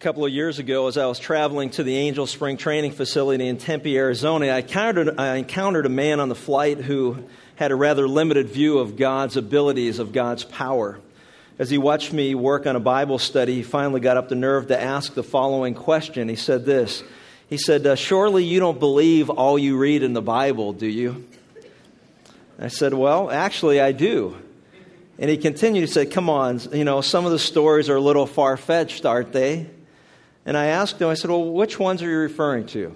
couple of years ago, as I was traveling to the Angel Spring Training Facility in Tempe, Arizona, I encountered, I encountered a man on the flight who had a rather limited view of God's abilities, of God's power. As he watched me work on a Bible study, he finally got up the nerve to ask the following question. He said this He said, uh, Surely you don't believe all you read in the Bible, do you? I said, Well, actually, I do. And he continued to say, Come on, you know, some of the stories are a little far fetched, aren't they? And I asked him, I said, Well, which ones are you referring to?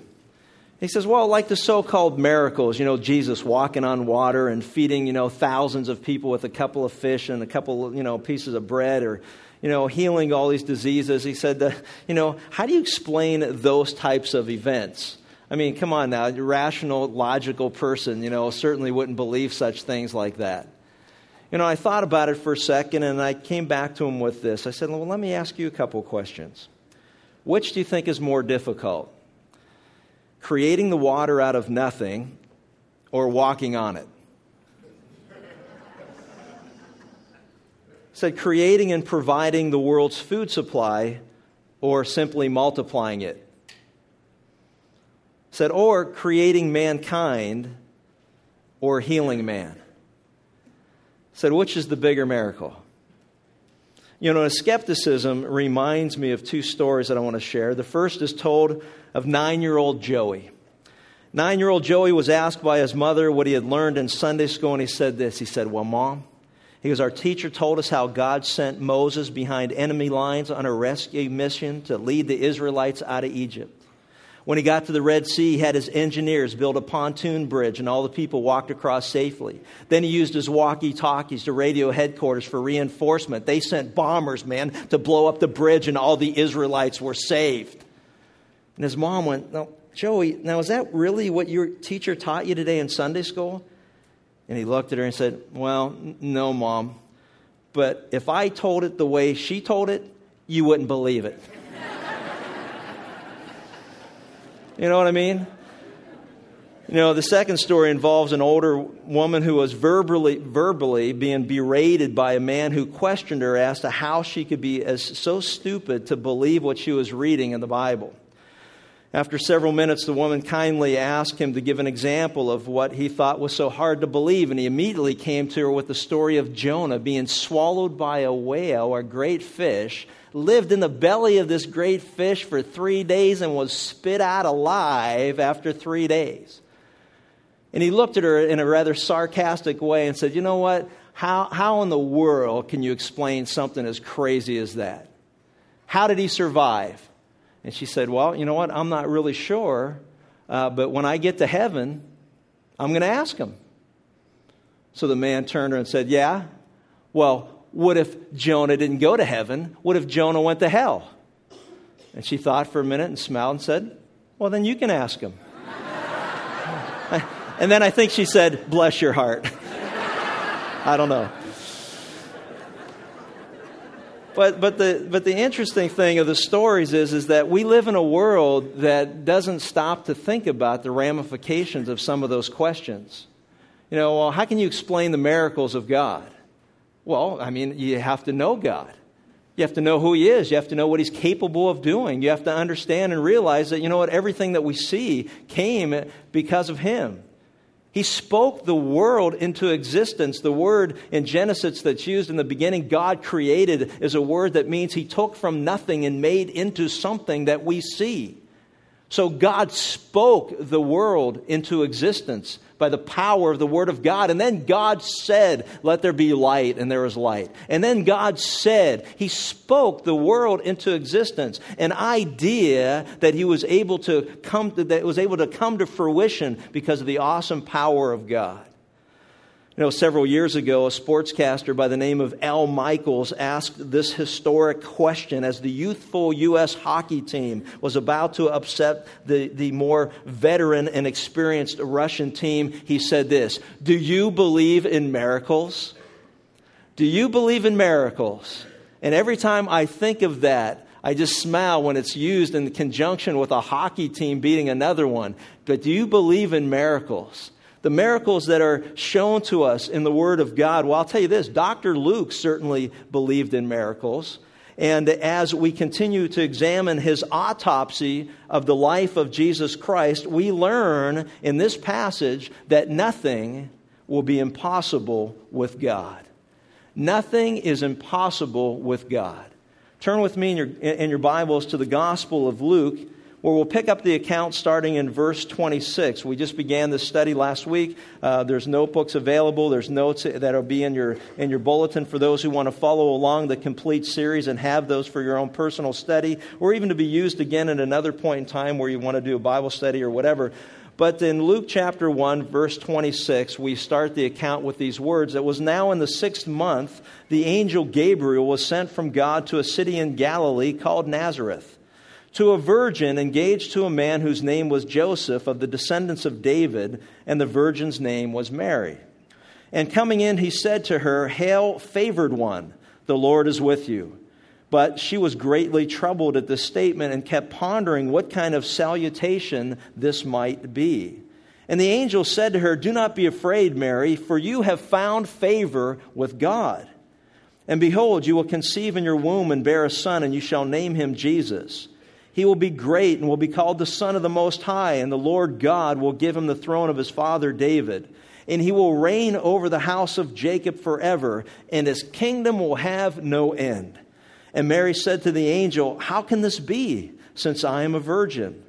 He says, Well, like the so called miracles, you know, Jesus walking on water and feeding, you know, thousands of people with a couple of fish and a couple, you know, pieces of bread or, you know, healing all these diseases. He said, You know, how do you explain those types of events? I mean, come on now, a rational, logical person, you know, certainly wouldn't believe such things like that. You know, I thought about it for a second and I came back to him with this. I said, Well, let me ask you a couple questions. Which do you think is more difficult? Creating the water out of nothing or walking on it? said creating and providing the world's food supply or simply multiplying it. Said or creating mankind or healing man. Said which is the bigger miracle? You know, skepticism reminds me of two stories that I want to share. The first is told of nine year old Joey. Nine year old Joey was asked by his mother what he had learned in Sunday school, and he said this. He said, Well, mom, he goes, Our teacher told us how God sent Moses behind enemy lines on a rescue mission to lead the Israelites out of Egypt. When he got to the Red Sea, he had his engineers build a pontoon bridge and all the people walked across safely. Then he used his walkie talkies to radio headquarters for reinforcement. They sent bombers, man, to blow up the bridge and all the Israelites were saved. And his mom went, Now, Joey, now is that really what your teacher taught you today in Sunday school? And he looked at her and said, Well, no, mom. But if I told it the way she told it, you wouldn't believe it. You know what I mean? You know, the second story involves an older woman who was verbally, verbally being berated by a man who questioned her as to how she could be as so stupid to believe what she was reading in the Bible. After several minutes, the woman kindly asked him to give an example of what he thought was so hard to believe, and he immediately came to her with the story of Jonah being swallowed by a whale, a great fish, lived in the belly of this great fish for three days and was spit out alive after three days. And he looked at her in a rather sarcastic way and said, You know what? How, how in the world can you explain something as crazy as that? How did he survive? And she said, Well, you know what? I'm not really sure, uh, but when I get to heaven, I'm going to ask him. So the man turned her and said, Yeah? Well, what if Jonah didn't go to heaven? What if Jonah went to hell? And she thought for a minute and smiled and said, Well, then you can ask him. and then I think she said, Bless your heart. I don't know. But, but, the, but the interesting thing of the stories is, is that we live in a world that doesn't stop to think about the ramifications of some of those questions. You know, well, how can you explain the miracles of God? Well, I mean, you have to know God. You have to know who He is. You have to know what He's capable of doing. You have to understand and realize that, you know what, everything that we see came because of Him. He spoke the world into existence. The word in Genesis that's used in the beginning, God created, is a word that means He took from nothing and made into something that we see. So God spoke the world into existence by the power of the Word of God. And then God said, Let there be light, and there was light. And then God said, He spoke the world into existence. An idea that He was able to come to, that was able to come to fruition because of the awesome power of God. You know, several years ago, a sportscaster by the name of Al Michaels asked this historic question as the youthful U.S. hockey team was about to upset the, the more veteran and experienced Russian team. He said this Do you believe in miracles? Do you believe in miracles? And every time I think of that, I just smile when it's used in conjunction with a hockey team beating another one. But do you believe in miracles? The miracles that are shown to us in the Word of God. Well, I'll tell you this Dr. Luke certainly believed in miracles. And as we continue to examine his autopsy of the life of Jesus Christ, we learn in this passage that nothing will be impossible with God. Nothing is impossible with God. Turn with me in your, in your Bibles to the Gospel of Luke, where we'll pick up the account starting in verse 26. We just began this study last week. Uh, there's notebooks available. There's notes that'll be in your, in your bulletin for those who want to follow along the complete series and have those for your own personal study, or even to be used again at another point in time where you want to do a Bible study or whatever. But in Luke chapter 1, verse 26, we start the account with these words. It was now in the sixth month, the angel Gabriel was sent from God to a city in Galilee called Nazareth, to a virgin engaged to a man whose name was Joseph of the descendants of David, and the virgin's name was Mary. And coming in, he said to her, Hail, favored one, the Lord is with you. But she was greatly troubled at this statement and kept pondering what kind of salutation this might be. And the angel said to her, Do not be afraid, Mary, for you have found favor with God. And behold, you will conceive in your womb and bear a son, and you shall name him Jesus. He will be great and will be called the Son of the Most High, and the Lord God will give him the throne of his father David. And he will reign over the house of Jacob forever, and his kingdom will have no end. And Mary said to the angel, How can this be, since I am a virgin?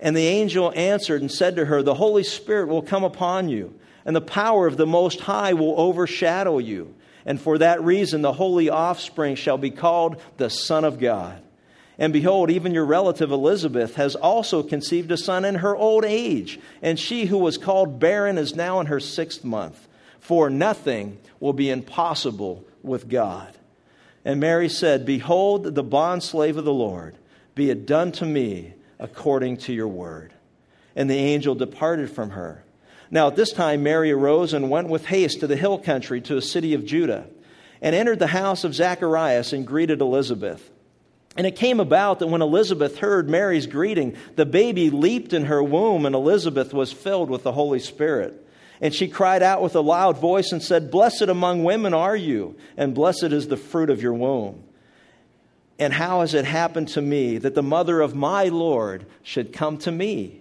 And the angel answered and said to her, The Holy Spirit will come upon you, and the power of the Most High will overshadow you. And for that reason, the holy offspring shall be called the Son of God. And behold, even your relative Elizabeth has also conceived a son in her old age, and she who was called barren is now in her sixth month. For nothing will be impossible with God. And Mary said, Behold, the bondslave of the Lord, be it done to me according to your word. And the angel departed from her. Now at this time, Mary arose and went with haste to the hill country to a city of Judah, and entered the house of Zacharias and greeted Elizabeth. And it came about that when Elizabeth heard Mary's greeting, the baby leaped in her womb, and Elizabeth was filled with the Holy Spirit. And she cried out with a loud voice and said, Blessed among women are you, and blessed is the fruit of your womb. And how has it happened to me that the mother of my Lord should come to me?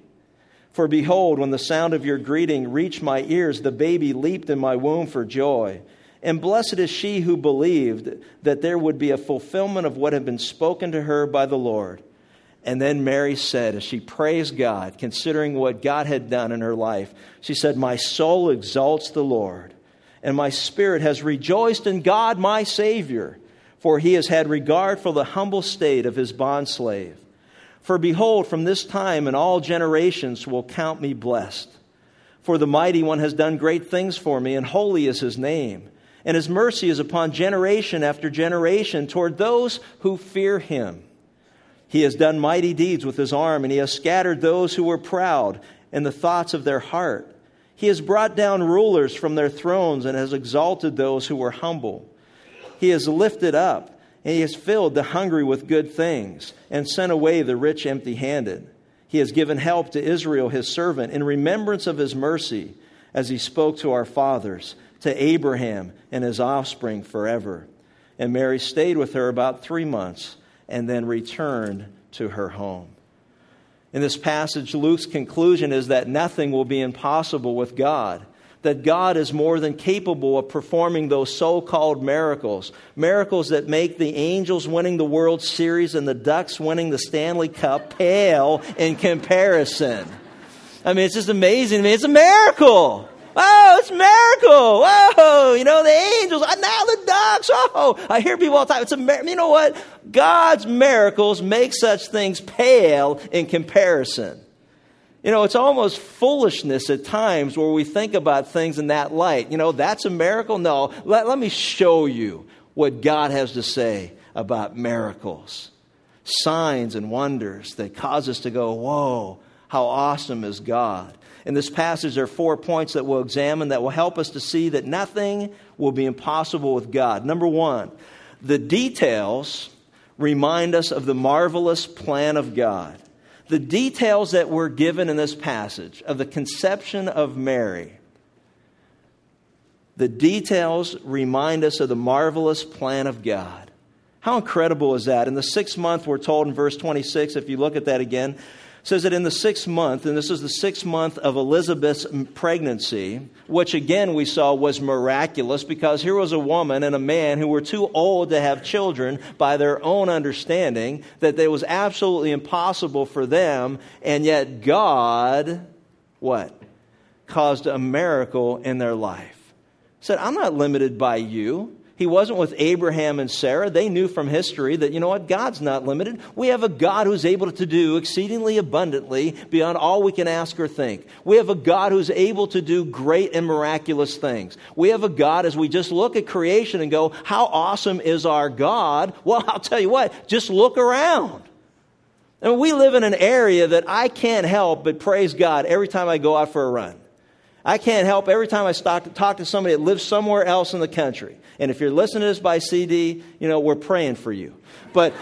For behold, when the sound of your greeting reached my ears, the baby leaped in my womb for joy. And blessed is she who believed that there would be a fulfillment of what had been spoken to her by the Lord. And then Mary said, as she praised God, considering what God had done in her life, she said, My soul exalts the Lord, and my spirit has rejoiced in God my Savior, for he has had regard for the humble state of his bondslave. For behold, from this time and all generations will count me blessed. For the mighty one has done great things for me, and holy is his name. And his mercy is upon generation after generation toward those who fear him. He has done mighty deeds with his arm, and he has scattered those who were proud in the thoughts of their heart. He has brought down rulers from their thrones and has exalted those who were humble. He has lifted up, and he has filled the hungry with good things, and sent away the rich empty handed. He has given help to Israel, his servant, in remembrance of his mercy, as he spoke to our fathers, to Abraham and his offspring forever. And Mary stayed with her about three months and then returned to her home. In this passage, Luke's conclusion is that nothing will be impossible with God. That God is more than capable of performing those so called miracles. Miracles that make the Angels winning the World Series and the Ducks winning the Stanley Cup pale in comparison. I mean, it's just amazing. I mean, it's a miracle. Oh, it's miracle. Whoa, you know, the angels, uh, now the ducks. Oh, I hear people all the time. It's a miracle. You know what? God's miracles make such things pale in comparison. You know, it's almost foolishness at times where we think about things in that light. You know, that's a miracle? No. Let, let me show you what God has to say about miracles, signs and wonders that cause us to go, whoa, how awesome is God. In this passage, there are four points that we'll examine that will help us to see that nothing will be impossible with God. Number one, the details remind us of the marvelous plan of God. The details that were given in this passage of the conception of Mary, the details remind us of the marvelous plan of God. How incredible is that? In the sixth month, we're told in verse 26, if you look at that again, says that in the sixth month, and this is the sixth month of Elizabeth's pregnancy, which again we saw was miraculous because here was a woman and a man who were too old to have children by their own understanding, that it was absolutely impossible for them, and yet God, what? Caused a miracle in their life. Said, I'm not limited by you. He wasn't with Abraham and Sarah. They knew from history that, you know what, God's not limited. We have a God who's able to do exceedingly abundantly beyond all we can ask or think. We have a God who's able to do great and miraculous things. We have a God, as we just look at creation and go, how awesome is our God? Well, I'll tell you what, just look around. And we live in an area that I can't help but praise God every time I go out for a run. I can't help every time I talk to somebody that lives somewhere else in the country. And if you're listening to this by CD, you know, we're praying for you. But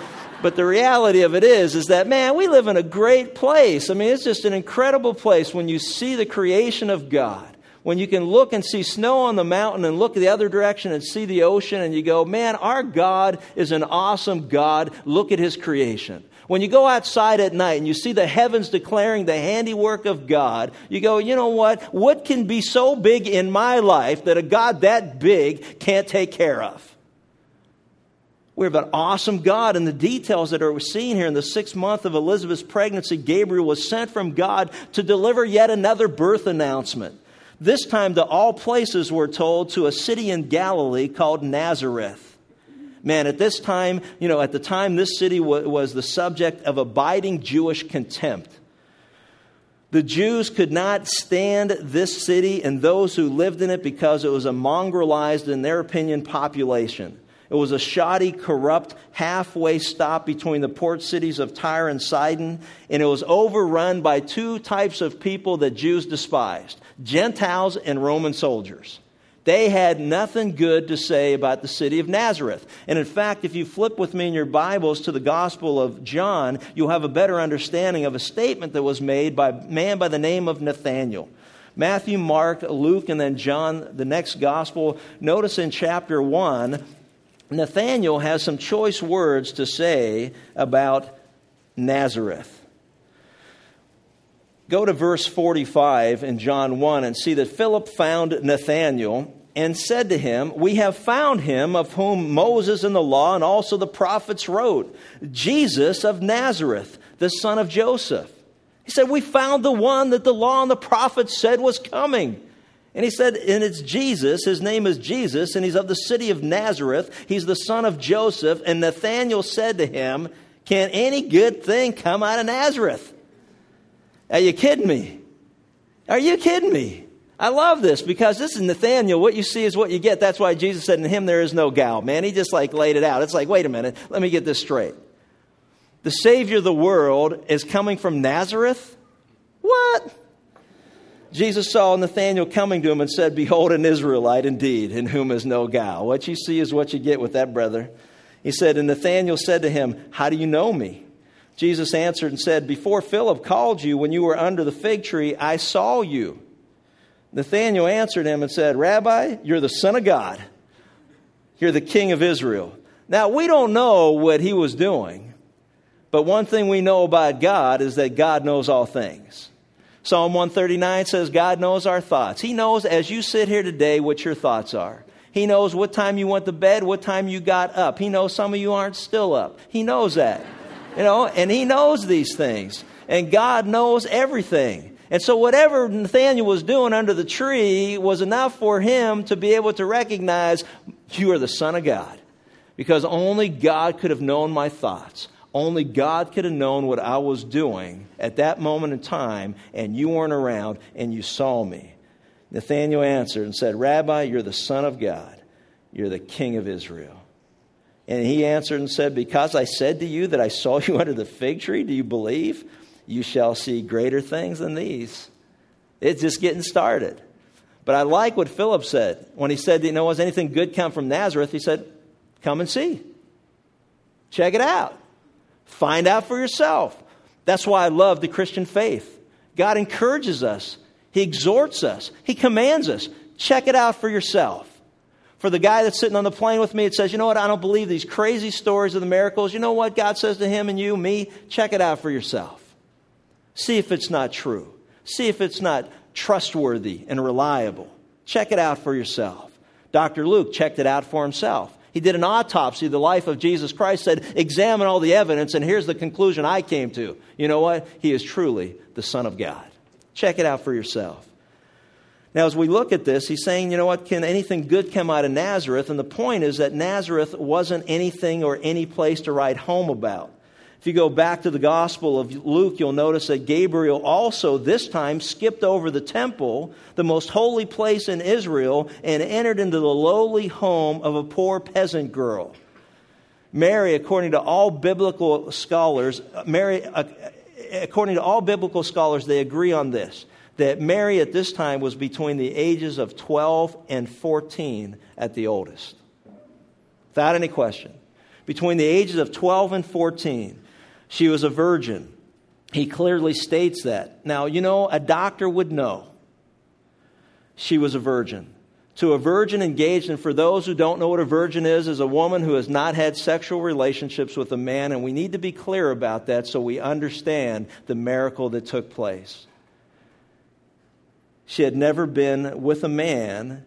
but the reality of it is is that man, we live in a great place. I mean, it's just an incredible place when you see the creation of God. When you can look and see snow on the mountain and look the other direction and see the ocean and you go, "Man, our God is an awesome God. Look at his creation." When you go outside at night and you see the heavens declaring the handiwork of God, you go, you know what? What can be so big in my life that a God that big can't take care of? We have an awesome God, and the details that are seen here in the sixth month of Elizabeth's pregnancy, Gabriel was sent from God to deliver yet another birth announcement. This time to all places, we're told, to a city in Galilee called Nazareth man, at this time, you know, at the time, this city w- was the subject of abiding Jewish contempt. The Jews could not stand this city and those who lived in it because it was a mongrelized, in their opinion, population. It was a shoddy, corrupt, halfway stop between the port cities of Tyre and Sidon, and it was overrun by two types of people that Jews despised Gentiles and Roman soldiers. They had nothing good to say about the city of Nazareth. And in fact, if you flip with me in your Bibles to the Gospel of John, you'll have a better understanding of a statement that was made by a man by the name of Nathanael. Matthew, Mark, Luke, and then John, the next Gospel. Notice in chapter 1, Nathanael has some choice words to say about Nazareth. Go to verse 45 in John 1 and see that Philip found Nathanael and said to him, We have found him of whom Moses in the law and also the prophets wrote, Jesus of Nazareth, the son of Joseph. He said, We found the one that the law and the prophets said was coming. And he said, and it's Jesus. His name is Jesus, and he's of the city of Nazareth. He's the son of Joseph. And Nathanael said to him, Can any good thing come out of Nazareth? Are you kidding me? Are you kidding me? I love this because this is Nathanael. What you see is what you get. That's why Jesus said, In him there is no guile. Man, he just like laid it out. It's like, wait a minute, let me get this straight. The Savior of the world is coming from Nazareth? What? Jesus saw Nathanael coming to him and said, Behold, an Israelite indeed, in whom is no guile. What you see is what you get with that brother. He said, And Nathanael said to him, How do you know me? Jesus answered and said, Before Philip called you, when you were under the fig tree, I saw you. Nathanael answered him and said, Rabbi, you're the Son of God. You're the King of Israel. Now, we don't know what he was doing, but one thing we know about God is that God knows all things. Psalm 139 says, God knows our thoughts. He knows as you sit here today what your thoughts are. He knows what time you went to bed, what time you got up. He knows some of you aren't still up. He knows that. You know, and he knows these things. And God knows everything. And so, whatever Nathanael was doing under the tree was enough for him to be able to recognize you are the Son of God. Because only God could have known my thoughts. Only God could have known what I was doing at that moment in time, and you weren't around and you saw me. Nathanael answered and said, Rabbi, you're the Son of God, you're the King of Israel. And he answered and said, Because I said to you that I saw you under the fig tree, do you believe? You shall see greater things than these. It's just getting started. But I like what Philip said when he said, You know, has anything good come from Nazareth? He said, Come and see. Check it out. Find out for yourself. That's why I love the Christian faith. God encourages us, He exhorts us, He commands us. Check it out for yourself. For the guy that's sitting on the plane with me, it says, you know what, I don't believe these crazy stories of the miracles. You know what God says to him and you, me? Check it out for yourself. See if it's not true. See if it's not trustworthy and reliable. Check it out for yourself. Dr. Luke checked it out for himself. He did an autopsy of the life of Jesus Christ, said, Examine all the evidence, and here's the conclusion I came to. You know what? He is truly the Son of God. Check it out for yourself. Now, as we look at this, he's saying, you know what, can anything good come out of Nazareth? And the point is that Nazareth wasn't anything or any place to write home about. If you go back to the Gospel of Luke, you'll notice that Gabriel also, this time, skipped over the temple, the most holy place in Israel, and entered into the lowly home of a poor peasant girl. Mary, according to all biblical scholars, Mary, uh, according to all biblical scholars, they agree on this that Mary at this time was between the ages of 12 and 14 at the oldest. Without any question. Between the ages of 12 and 14, she was a virgin. He clearly states that. Now, you know, a doctor would know she was a virgin. To a virgin engaged, and for those who don't know what a virgin is, is a woman who has not had sexual relationships with a man, and we need to be clear about that so we understand the miracle that took place. She had never been with a man.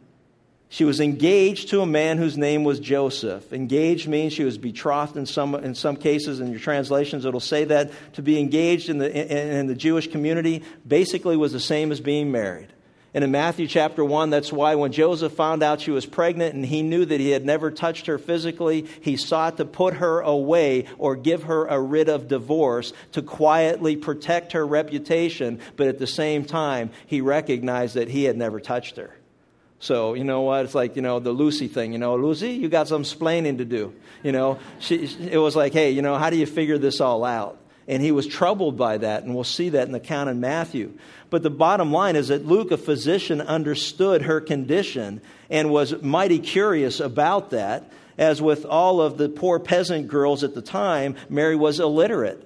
She was engaged to a man whose name was Joseph. Engaged means she was betrothed in some, in some cases. In your translations, it'll say that to be engaged in the, in, in the Jewish community basically was the same as being married. And in Matthew chapter 1, that's why when Joseph found out she was pregnant and he knew that he had never touched her physically, he sought to put her away or give her a writ of divorce to quietly protect her reputation. But at the same time, he recognized that he had never touched her. So, you know what? It's like, you know, the Lucy thing. You know, Lucy, you got some splaining to do. You know, she, it was like, hey, you know, how do you figure this all out? And he was troubled by that, and we'll see that in the account in Matthew. But the bottom line is that Luke, a physician, understood her condition and was mighty curious about that. As with all of the poor peasant girls at the time, Mary was illiterate.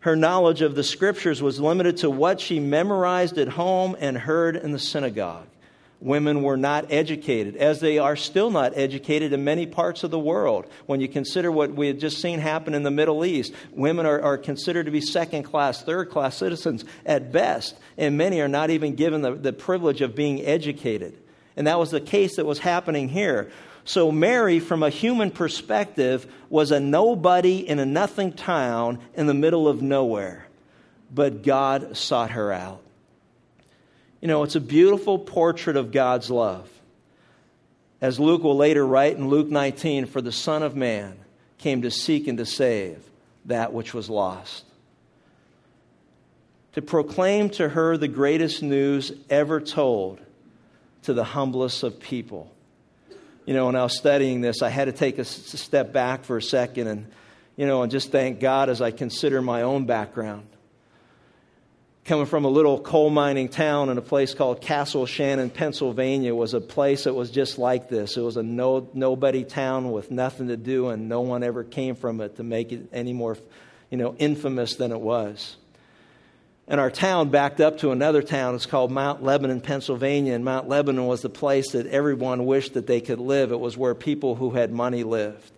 Her knowledge of the scriptures was limited to what she memorized at home and heard in the synagogue women were not educated, as they are still not educated in many parts of the world. When you consider what we had just seen happen in the Middle East, women are, are considered to be second class, third class citizens at best, and many are not even given the, the privilege of being educated. And that was the case that was happening here. So, Mary, from a human perspective, was a nobody in a nothing town in the middle of nowhere. But God sought her out. You know, it's a beautiful portrait of God's love. As Luke will later write in Luke 19, for the Son of Man came to seek and to save that which was lost. To proclaim to her the greatest news ever told to the humblest of people. You know, when I was studying this, I had to take a step back for a second and, you know, and just thank God as I consider my own background coming from a little coal mining town in a place called Castle Shannon, Pennsylvania, was a place that was just like this. It was a no, nobody town with nothing to do, and no one ever came from it to make it any more, you know, infamous than it was. And our town backed up to another town. It's called Mount Lebanon, Pennsylvania. And Mount Lebanon was the place that everyone wished that they could live. It was where people who had money lived.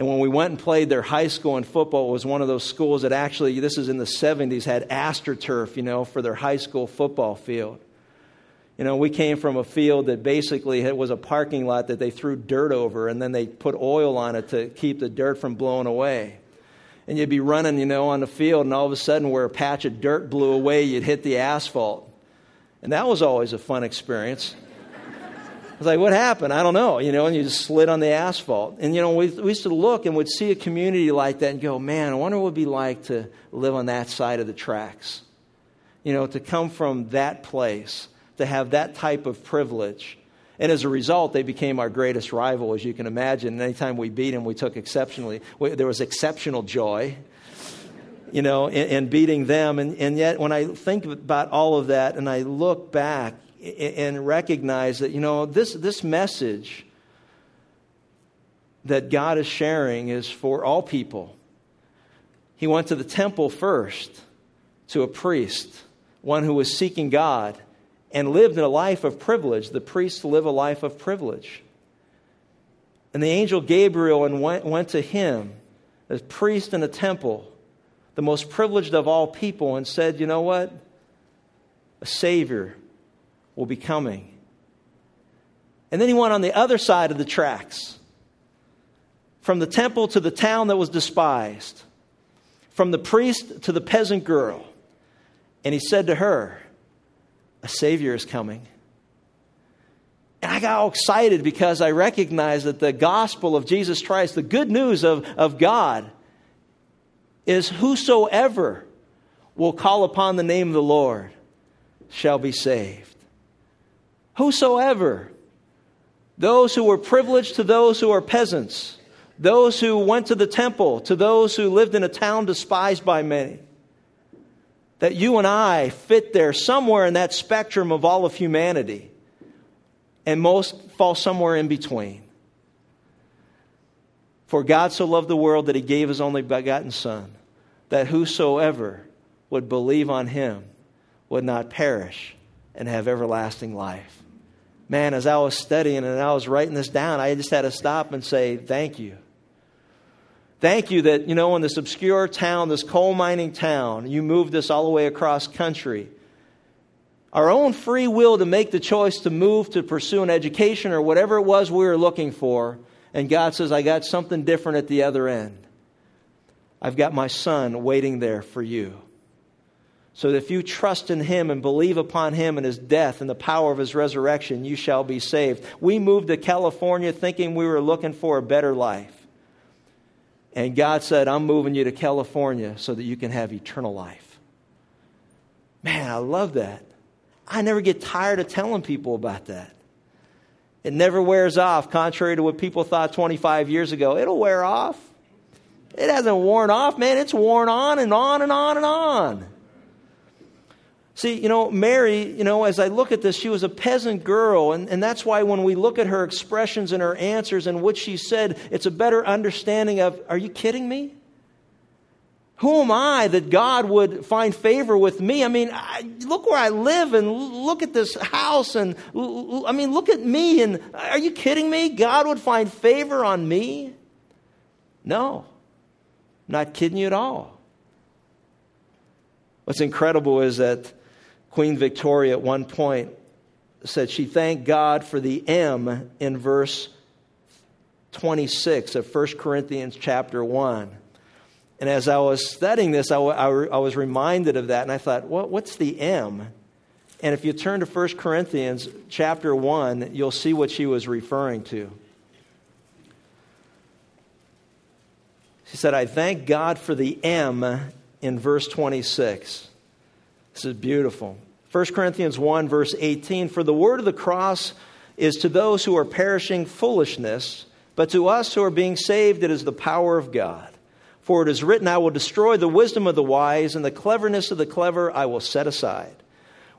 And when we went and played their high school in football, it was one of those schools that actually, this is in the 70s, had astroturf, you know, for their high school football field. You know, we came from a field that basically it was a parking lot that they threw dirt over and then they put oil on it to keep the dirt from blowing away. And you'd be running, you know, on the field, and all of a sudden, where a patch of dirt blew away, you'd hit the asphalt. And that was always a fun experience was like, what happened? I don't know, you know, and you just slid on the asphalt. And, you know, we, we used to look and would see a community like that and go, man, I wonder what it would be like to live on that side of the tracks. You know, to come from that place, to have that type of privilege. And as a result, they became our greatest rival, as you can imagine. And anytime we beat them, we took exceptionally, we, there was exceptional joy, you know, in, in beating them. And, and yet, when I think about all of that and I look back, and recognize that, you know, this, this message that God is sharing is for all people. He went to the temple first to a priest, one who was seeking God and lived in a life of privilege. The priests live a life of privilege. And the angel Gabriel and went, went to him, a priest in a temple, the most privileged of all people, and said, You know what? A Savior will be coming. And then he went on the other side of the tracks from the temple to the town that was despised, from the priest to the peasant girl. And he said to her, A Savior is coming. And I got all excited because I recognized that the gospel of Jesus Christ, the good news of, of God, is whosoever will call upon the name of the Lord shall be saved. Whosoever. Those who were privileged to those who are peasants, those who went to the temple, to those who lived in a town despised by many. That you and I fit there somewhere in that spectrum of all of humanity and most fall somewhere in between. For God so loved the world that he gave his only begotten Son, that whosoever would believe on him would not perish and have everlasting life. Man, as I was studying and I was writing this down, I just had to stop and say, Thank you. Thank you that, you know, in this obscure town, this coal mining town, you moved us all the way across country our own free will to make the choice to move to pursue an education or whatever it was we were looking for. And God says, I got something different at the other end. I've got my son waiting there for you. So that if you trust in him and believe upon him and his death and the power of his resurrection, you shall be saved. We moved to California thinking we were looking for a better life. And God said, I'm moving you to California so that you can have eternal life. Man, I love that. I never get tired of telling people about that. It never wears off, contrary to what people thought 25 years ago. It'll wear off. It hasn't worn off, man. It's worn on and on and on and on. See, you know, Mary, you know, as I look at this, she was a peasant girl, and, and that's why when we look at her expressions and her answers and what she said, it's a better understanding of, are you kidding me? Who am I that God would find favor with me? I mean, I, look where I live and look at this house and I mean, look at me and are you kidding me? God would find favor on me? No. Not kidding you at all. What's incredible is that Queen Victoria at one point said she thanked God for the M in verse 26 of 1 Corinthians chapter 1 and as I was studying this, I, I, I was reminded of that, and I thought, what, what's the M? And if you turn to 1 Corinthians chapter 1, you'll see what she was referring to. She said, I thank God for the M in verse 26. This is beautiful. 1 Corinthians 1, verse 18 For the word of the cross is to those who are perishing foolishness, but to us who are being saved, it is the power of God. For it is written, I will destroy the wisdom of the wise, and the cleverness of the clever I will set aside.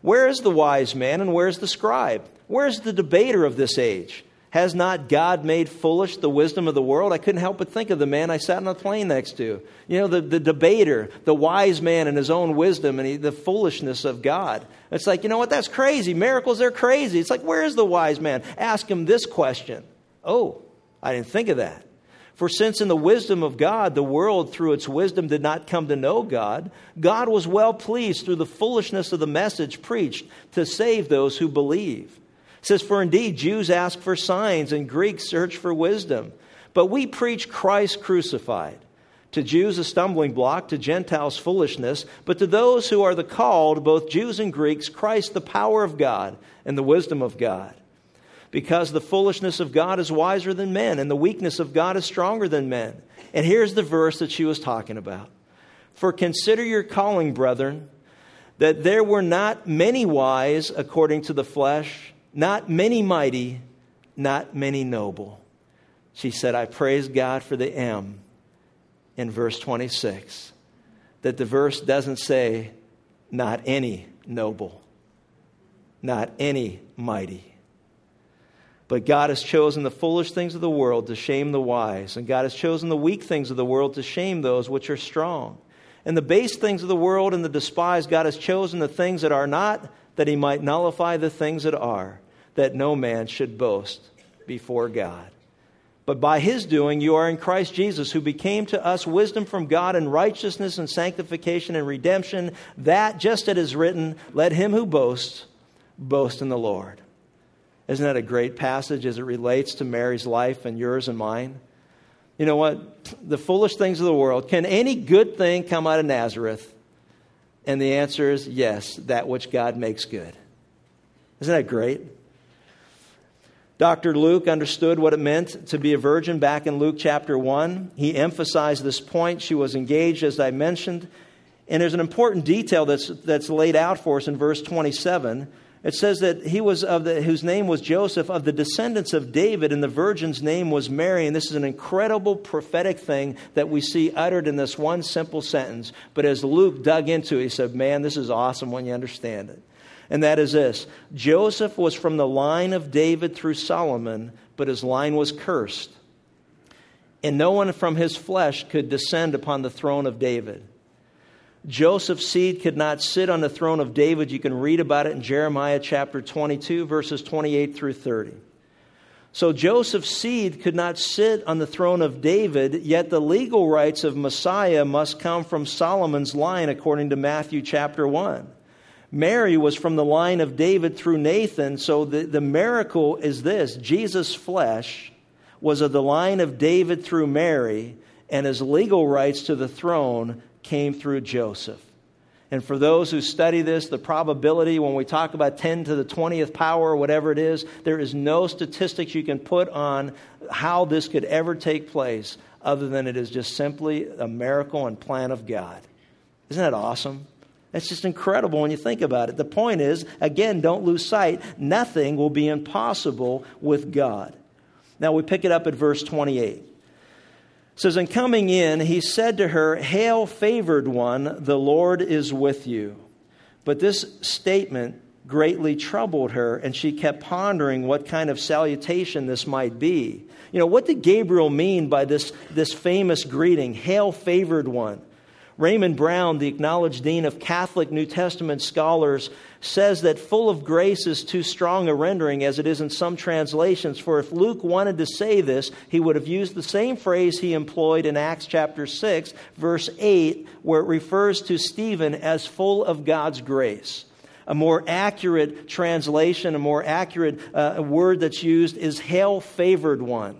Where is the wise man, and where is the scribe? Where is the debater of this age? Has not God made foolish the wisdom of the world? I couldn't help but think of the man I sat on a plane next to. You know, the, the debater, the wise man in his own wisdom and he, the foolishness of God. It's like, you know what? That's crazy. Miracles they're crazy. It's like, where is the wise man? Ask him this question. Oh, I didn't think of that. For since in the wisdom of God, the world through its wisdom did not come to know God, God was well pleased through the foolishness of the message preached to save those who believe. It says, For indeed, Jews ask for signs and Greeks search for wisdom. But we preach Christ crucified. To Jews, a stumbling block, to Gentiles, foolishness, but to those who are the called, both Jews and Greeks, Christ, the power of God and the wisdom of God because the foolishness of God is wiser than men, and the weakness of God is stronger than men. And here's the verse that she was talking about For consider your calling, brethren, that there were not many wise according to the flesh, not many mighty, not many noble. She said, I praise God for the M in verse 26. That the verse doesn't say, not any noble, not any mighty but God has chosen the foolish things of the world to shame the wise, and God has chosen the weak things of the world to shame those which are strong. And the base things of the world and the despised, God has chosen the things that are not, that he might nullify the things that are, that no man should boast before God. But by his doing, you are in Christ Jesus, who became to us wisdom from God and righteousness and sanctification and redemption, that, just as it is written, let him who boasts boast in the Lord. Isn't that a great passage as it relates to Mary's life and yours and mine? You know what? The foolish things of the world. Can any good thing come out of Nazareth? And the answer is yes, that which God makes good. Isn't that great? Dr. Luke understood what it meant to be a virgin back in Luke chapter 1. He emphasized this point. She was engaged, as I mentioned. And there's an important detail that's, that's laid out for us in verse 27. It says that he was of the, whose name was Joseph, of the descendants of David, and the virgin's name was Mary. And this is an incredible prophetic thing that we see uttered in this one simple sentence. But as Luke dug into it, he said, Man, this is awesome when you understand it and that is this Joseph was from the line of David through Solomon, but his line was cursed. And no one from his flesh could descend upon the throne of David. Joseph's seed could not sit on the throne of David. You can read about it in Jeremiah chapter 22, verses 28 through 30. So Joseph's seed could not sit on the throne of David, yet the legal rights of Messiah must come from Solomon's line, according to Matthew chapter 1. Mary was from the line of David through Nathan. So the, the miracle is this Jesus' flesh was of the line of David through Mary, and his legal rights to the throne came through Joseph. And for those who study this, the probability when we talk about 10 to the 20th power or whatever it is, there is no statistics you can put on how this could ever take place other than it is just simply a miracle and plan of God. Isn't that awesome? That's just incredible when you think about it. The point is, again, don't lose sight. Nothing will be impossible with God. Now we pick it up at verse 28. Says, And coming in, he said to her, Hail, favored one, the Lord is with you. But this statement greatly troubled her, and she kept pondering what kind of salutation this might be. You know, what did Gabriel mean by this, this famous greeting, Hail, favored one? Raymond Brown, the acknowledged dean of Catholic New Testament scholars, says that full of grace is too strong a rendering as it is in some translations. For if Luke wanted to say this, he would have used the same phrase he employed in Acts chapter 6, verse 8, where it refers to Stephen as full of God's grace. A more accurate translation, a more accurate uh, word that's used is hail favored one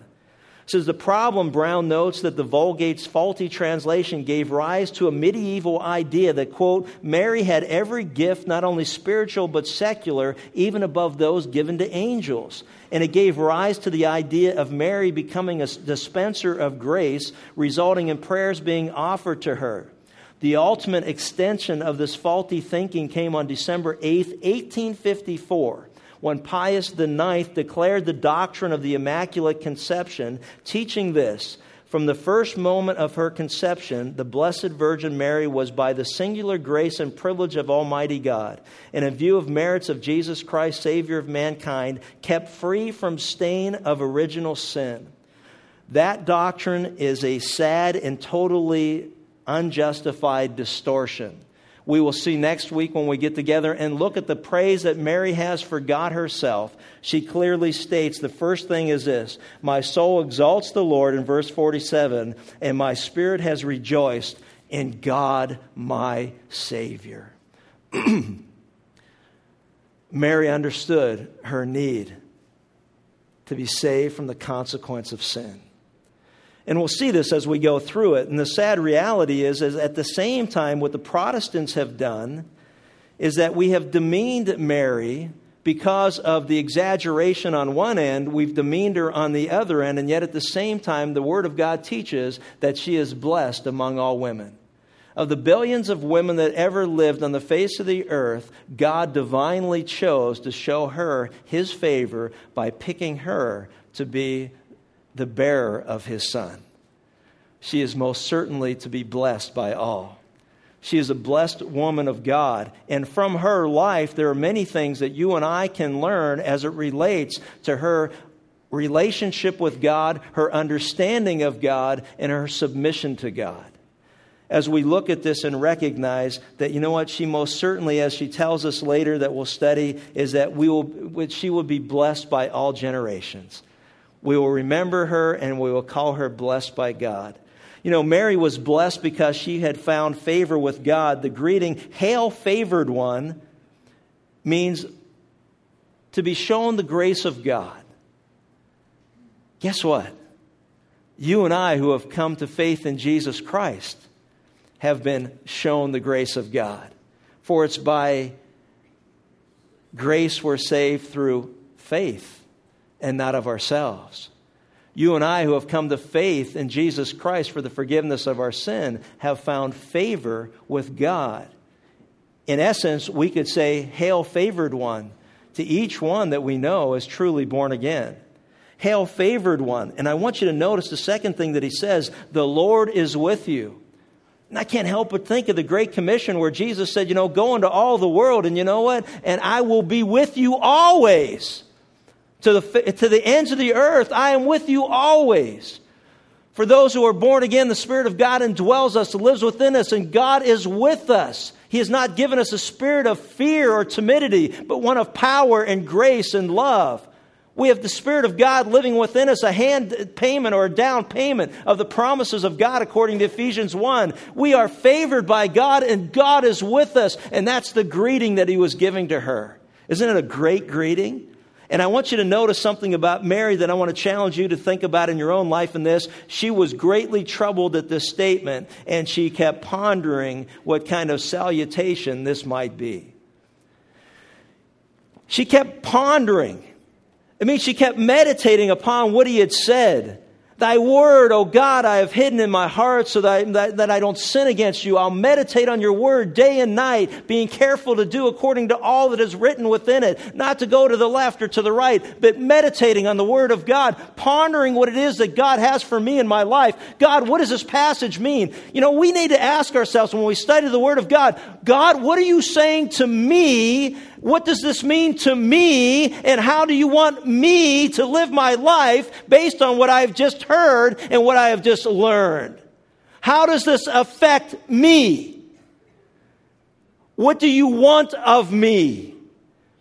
says the problem, Brown notes, that the Vulgate's faulty translation gave rise to a medieval idea that, quote, Mary had every gift, not only spiritual but secular, even above those given to angels. And it gave rise to the idea of Mary becoming a dispenser of grace, resulting in prayers being offered to her. The ultimate extension of this faulty thinking came on December 8, 1854 when Pius IX declared the doctrine of the Immaculate Conception, teaching this from the first moment of her conception, the Blessed Virgin Mary was by the singular grace and privilege of Almighty God, and in view of merits of Jesus Christ, Savior of mankind, kept free from stain of original sin. That doctrine is a sad and totally unjustified distortion we will see next week when we get together and look at the praise that Mary has for God herself. She clearly states the first thing is this My soul exalts the Lord in verse 47, and my spirit has rejoiced in God my Savior. Mary understood her need to be saved from the consequence of sin. And we'll see this as we go through it. And the sad reality is, is at the same time, what the Protestants have done is that we have demeaned Mary because of the exaggeration on one end, we've demeaned her on the other end, and yet at the same time, the Word of God teaches that she is blessed among all women. Of the billions of women that ever lived on the face of the earth, God divinely chose to show her His favor by picking her to be the bearer of his son. She is most certainly to be blessed by all. She is a blessed woman of God. And from her life, there are many things that you and I can learn as it relates to her relationship with God, her understanding of God, and her submission to God. As we look at this and recognize that, you know what, she most certainly, as she tells us later that we'll study, is that we will, she will be blessed by all generations. We will remember her and we will call her blessed by God. You know, Mary was blessed because she had found favor with God. The greeting, Hail, favored one, means to be shown the grace of God. Guess what? You and I, who have come to faith in Jesus Christ, have been shown the grace of God. For it's by grace we're saved through faith and not of ourselves. You and I, who have come to faith in Jesus Christ for the forgiveness of our sin, have found favor with God. In essence, we could say, Hail, favored one, to each one that we know is truly born again. Hail, favored one. And I want you to notice the second thing that he says the Lord is with you. And I can't help but think of the Great Commission where Jesus said, You know, go into all the world, and you know what? And I will be with you always to the, to the ends of the earth. I am with you always. For those who are born again, the Spirit of God indwells us, lives within us, and God is with us. He has not given us a spirit of fear or timidity, but one of power and grace and love. We have the Spirit of God living within us, a hand payment or a down payment of the promises of God according to Ephesians 1. We are favored by God and God is with us. And that's the greeting that he was giving to her. Isn't it a great greeting? And I want you to notice something about Mary that I want to challenge you to think about in your own life in this. She was greatly troubled at this statement, and she kept pondering what kind of salutation this might be. She kept pondering. I mean, she kept meditating upon what he had said. Thy word, O God, I have hidden in my heart so that I, that, that I don't sin against you. I'll meditate on your word day and night, being careful to do according to all that is written within it, not to go to the left or to the right, but meditating on the word of God, pondering what it is that God has for me in my life. God, what does this passage mean? You know, we need to ask ourselves when we study the word of God, God, what are you saying to me what does this mean to me? And how do you want me to live my life based on what I've just heard and what I have just learned? How does this affect me? What do you want of me?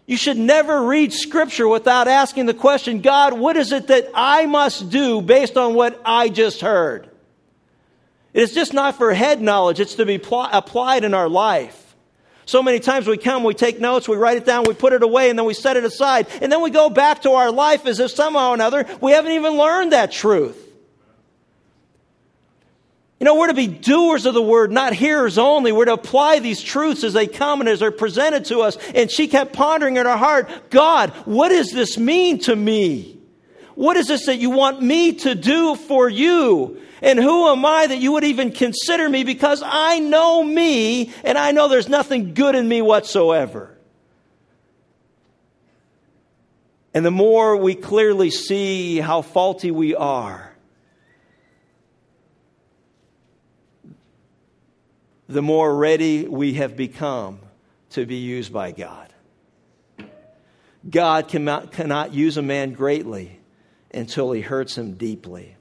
You should never read scripture without asking the question, God, what is it that I must do based on what I just heard? It's just not for head knowledge, it's to be pl- applied in our life. So many times we come, we take notes, we write it down, we put it away, and then we set it aside. And then we go back to our life as if somehow or another we haven't even learned that truth. You know, we're to be doers of the word, not hearers only. We're to apply these truths as they come and as they're presented to us. And she kept pondering in her heart, God, what does this mean to me? What is this that you want me to do for you? And who am I that you would even consider me because I know me and I know there's nothing good in me whatsoever. And the more we clearly see how faulty we are, the more ready we have become to be used by God. God cannot, cannot use a man greatly until he hurts him deeply.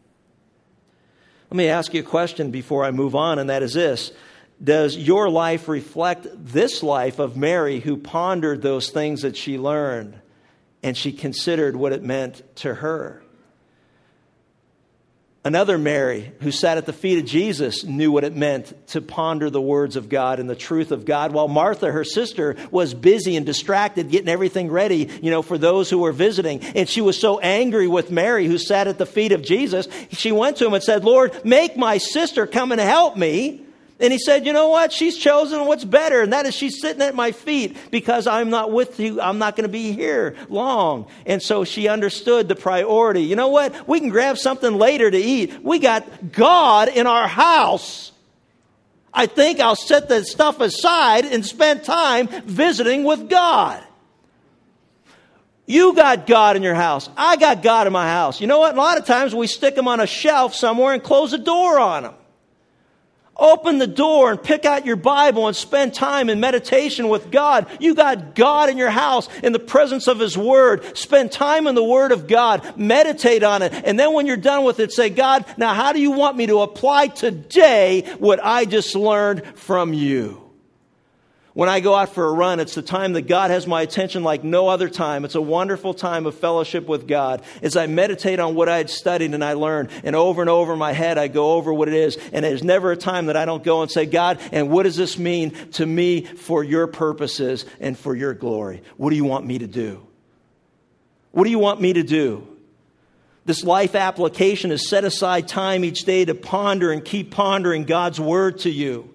Let me ask you a question before I move on, and that is this Does your life reflect this life of Mary who pondered those things that she learned and she considered what it meant to her? Another Mary who sat at the feet of Jesus knew what it meant to ponder the words of God and the truth of God, while Martha, her sister, was busy and distracted getting everything ready, you know, for those who were visiting. And she was so angry with Mary who sat at the feet of Jesus, she went to him and said, Lord, make my sister come and help me. And he said, You know what? She's chosen what's better, and that is she's sitting at my feet because I'm not with you. I'm not going to be here long. And so she understood the priority. You know what? We can grab something later to eat. We got God in our house. I think I'll set that stuff aside and spend time visiting with God. You got God in your house. I got God in my house. You know what? A lot of times we stick them on a shelf somewhere and close the door on them. Open the door and pick out your Bible and spend time in meditation with God. You got God in your house in the presence of His Word. Spend time in the Word of God. Meditate on it. And then when you're done with it, say, God, now how do you want me to apply today what I just learned from you? When I go out for a run, it's the time that God has my attention like no other time. It's a wonderful time of fellowship with God. As I meditate on what I had studied and I learned, and over and over in my head, I go over what it is. And there's never a time that I don't go and say, God, and what does this mean to me for your purposes and for your glory? What do you want me to do? What do you want me to do? This life application is set aside time each day to ponder and keep pondering God's word to you.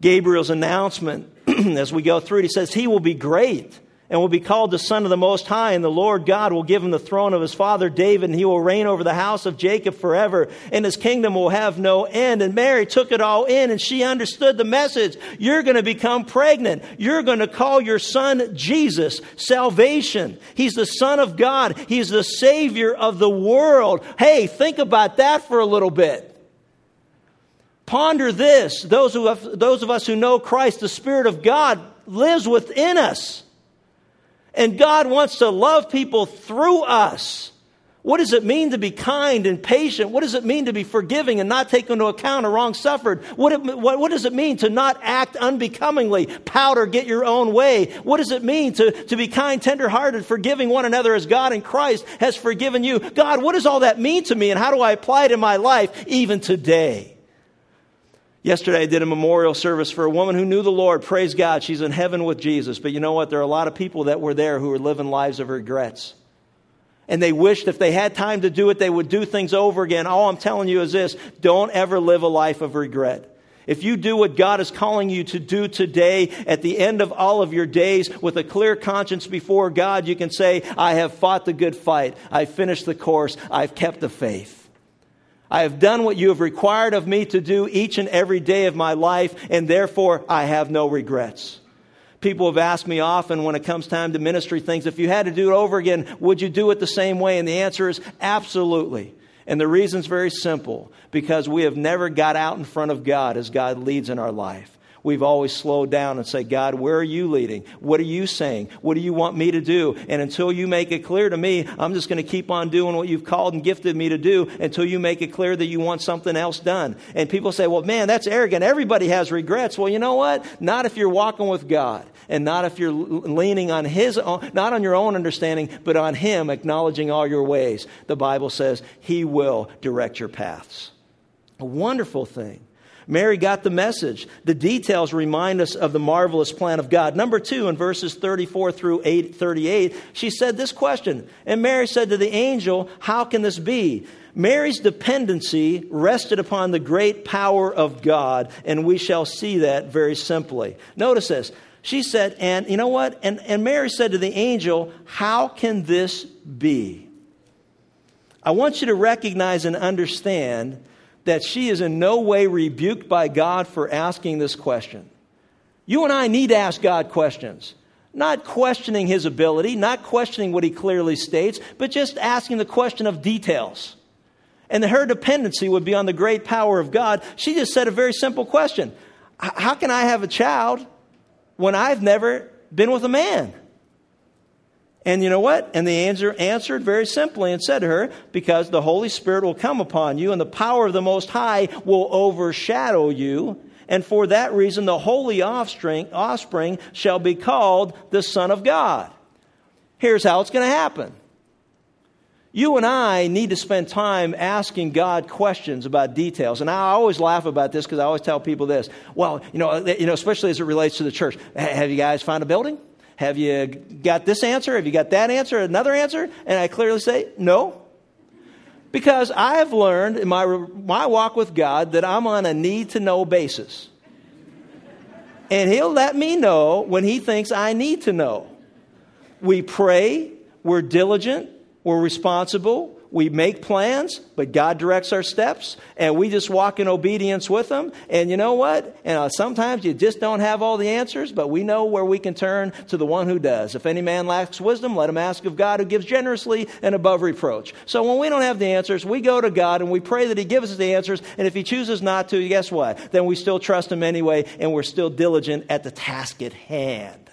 Gabriel's announcement as we go through it. He says, He will be great and will be called the Son of the Most High, and the Lord God will give him the throne of his father David, and he will reign over the house of Jacob forever, and his kingdom will have no end. And Mary took it all in, and she understood the message. You're going to become pregnant. You're going to call your son Jesus, salvation. He's the Son of God, He's the Savior of the world. Hey, think about that for a little bit. Ponder this. Those, who those of us who know Christ, the Spirit of God lives within us. And God wants to love people through us. What does it mean to be kind and patient? What does it mean to be forgiving and not take into account a wrong suffered? What, it, what, what, does it mean to not act unbecomingly, pout or get your own way? What does it mean to, to be kind, tenderhearted, forgiving one another as God in Christ has forgiven you? God, what does all that mean to me and how do I apply it in my life even today? Yesterday, I did a memorial service for a woman who knew the Lord. Praise God, she's in heaven with Jesus. But you know what? There are a lot of people that were there who are living lives of regrets. And they wished if they had time to do it, they would do things over again. All I'm telling you is this don't ever live a life of regret. If you do what God is calling you to do today, at the end of all of your days, with a clear conscience before God, you can say, I have fought the good fight. I've finished the course. I've kept the faith. I have done what you have required of me to do each and every day of my life, and therefore I have no regrets. People have asked me often when it comes time to ministry things, if you had to do it over again, would you do it the same way? And the answer is absolutely. And the reason is very simple because we have never got out in front of God as God leads in our life we've always slowed down and say, God, where are you leading? What are you saying? What do you want me to do? And until you make it clear to me, I'm just going to keep on doing what you've called and gifted me to do until you make it clear that you want something else done. And people say, well, man, that's arrogant. Everybody has regrets. Well, you know what? Not if you're walking with God and not if you're leaning on His own, not on your own understanding, but on Him, acknowledging all your ways. The Bible says He will direct your paths. A wonderful thing. Mary got the message. The details remind us of the marvelous plan of God. Number two, in verses 34 through 8, 38, she said this question. And Mary said to the angel, How can this be? Mary's dependency rested upon the great power of God, and we shall see that very simply. Notice this. She said, and you know what? And, and Mary said to the angel, How can this be? I want you to recognize and understand that she is in no way rebuked by God for asking this question. You and I need to ask God questions. Not questioning his ability, not questioning what he clearly states, but just asking the question of details. And her dependency would be on the great power of God. She just said a very simple question How can I have a child when I've never been with a man? And you know what? And the answer answered very simply and said to her, Because the Holy Spirit will come upon you, and the power of the Most High will overshadow you. And for that reason, the holy offspring, offspring shall be called the Son of God. Here's how it's going to happen. You and I need to spend time asking God questions about details. And I always laugh about this because I always tell people this. Well, you know, you know, especially as it relates to the church. Have you guys found a building? Have you got this answer? Have you got that answer? Another answer? And I clearly say, no. Because I have learned in my, my walk with God that I'm on a need to know basis. And He'll let me know when He thinks I need to know. We pray, we're diligent, we're responsible, we make plans, but God directs our steps, and we just walk in obedience with Him. And you know what? And uh, sometimes you just don't have all the answers, but we know where we can turn to the one who does. If any man lacks wisdom, let him ask of God who gives generously and above reproach. So when we don't have the answers, we go to God and we pray that He gives us the answers. And if He chooses not to, guess what? Then we still trust Him anyway, and we're still diligent at the task at hand.